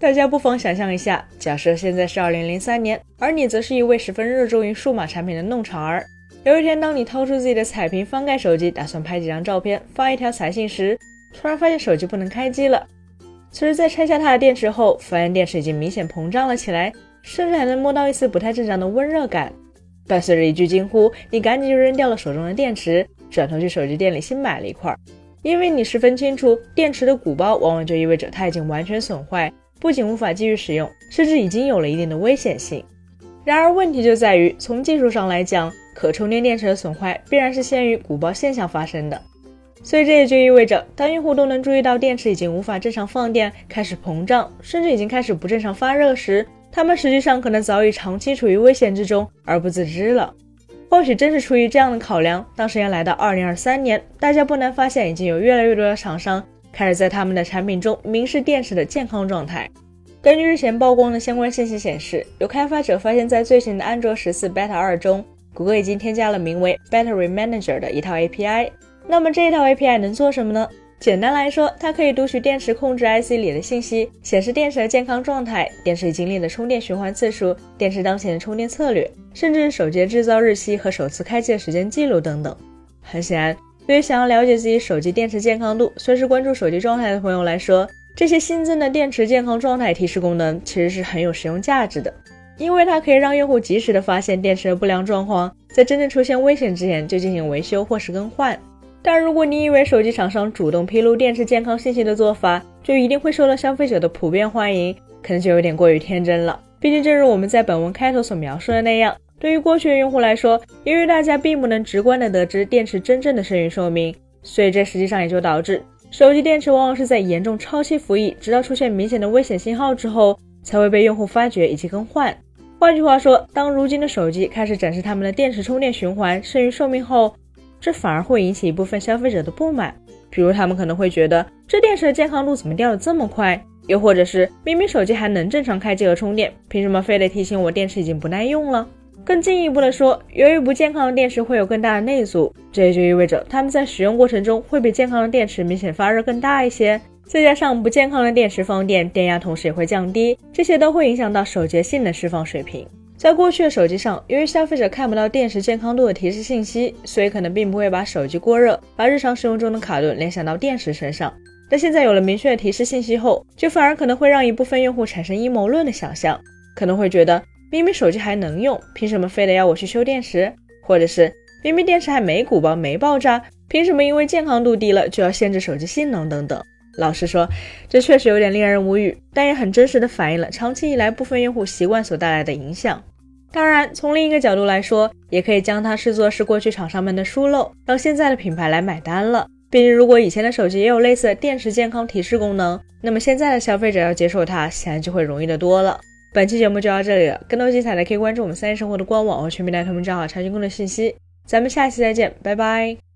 大家不妨想象一下，假设现在是二零零三年，而你则是一位十分热衷于数码产品的弄潮儿。有一天，当你掏出自己的彩屏，翻盖手机，打算拍几张照片，发一条彩信时，突然发现手机不能开机了。此时，在拆下它的电池后，发现电池已经明显膨胀了起来，甚至还能摸到一丝不太正常的温热感。伴随着一句惊呼，你赶紧就扔掉了手中的电池，转头去手机店里新买了一块，因为你十分清楚，电池的鼓包往往就意味着它已经完全损坏。不仅无法继续使用，甚至已经有了一定的危险性。然而，问题就在于，从技术上来讲，可充电电池的损坏必然是先于鼓包现象发生的。所以，这也就意味着，当用户都能注意到电池已经无法正常放电、开始膨胀，甚至已经开始不正常发热时，他们实际上可能早已长期处于危险之中而不自知了。或许正是出于这样的考量，当时间来到二零二三年，大家不难发现，已经有越来越多的厂商。开始在他们的产品中明示电池的健康状态。根据日前曝光的相关信息显示，有开发者发现，在最新的安卓十四 Beta 二中，谷歌已经添加了名为 Battery Manager 的一套 API。那么这一套 API 能做什么呢？简单来说，它可以读取电池控制 IC 里的信息，显示电池的健康状态、电池经历的充电循环次数、电池当前的充电策略，甚至手机制造日期和首次开机的时间记录等等。很显然。对于想要了解自己手机电池健康度、随时关注手机状态的朋友来说，这些新增的电池健康状态提示功能其实是很有实用价值的，因为它可以让用户及时的发现电池的不良状况，在真正出现危险之前就进行维修或是更换。但如果你以为手机厂商主动披露电池健康信息的做法就一定会受到消费者的普遍欢迎，可能就有点过于天真了。毕竟，正如我们在本文开头所描述的那样。对于过去的用户来说，由于大家并不能直观的得知电池真正的剩余寿命，所以这实际上也就导致手机电池往往是在严重超期服役，直到出现明显的危险信号之后，才会被用户发觉以及更换。换句话说，当如今的手机开始展示他们的电池充电循环剩余寿命后，这反而会引起一部分消费者的不满。比如他们可能会觉得这电池的健康度怎么掉的这么快？又或者是明明手机还能正常开机和充电，凭什么非得提醒我电池已经不耐用了？更进一步的说，由于不健康的电池会有更大的内阻，这也就意味着它们在使用过程中会比健康的电池明显发热更大一些。再加上不健康的电池放电，电压同时也会降低，这些都会影响到手机性能释放水平。在过去的手机上，由于消费者看不到电池健康度的提示信息，所以可能并不会把手机过热、把日常使用中的卡顿联想到电池身上。但现在有了明确的提示信息后，就反而可能会让一部分用户产生阴谋论的想象，可能会觉得。明明手机还能用，凭什么非得要我去修电池？或者是明明电池还没鼓包、没爆炸，凭什么因为健康度低了就要限制手机性能等等？老实说，这确实有点令人无语，但也很真实的反映了长期以来部分用户习惯所带来的影响。当然，从另一个角度来说，也可以将它视作是过去厂商们的疏漏，让现在的品牌来买单了。毕竟，如果以前的手机也有类似的电池健康提示功能，那么现在的消费者要接受它，显然就会容易得多了。本期节目就到这里了，更多精彩的可以关注我们三叶生活的官网和全民大同名账号查询更多信息。咱们下期再见，拜拜。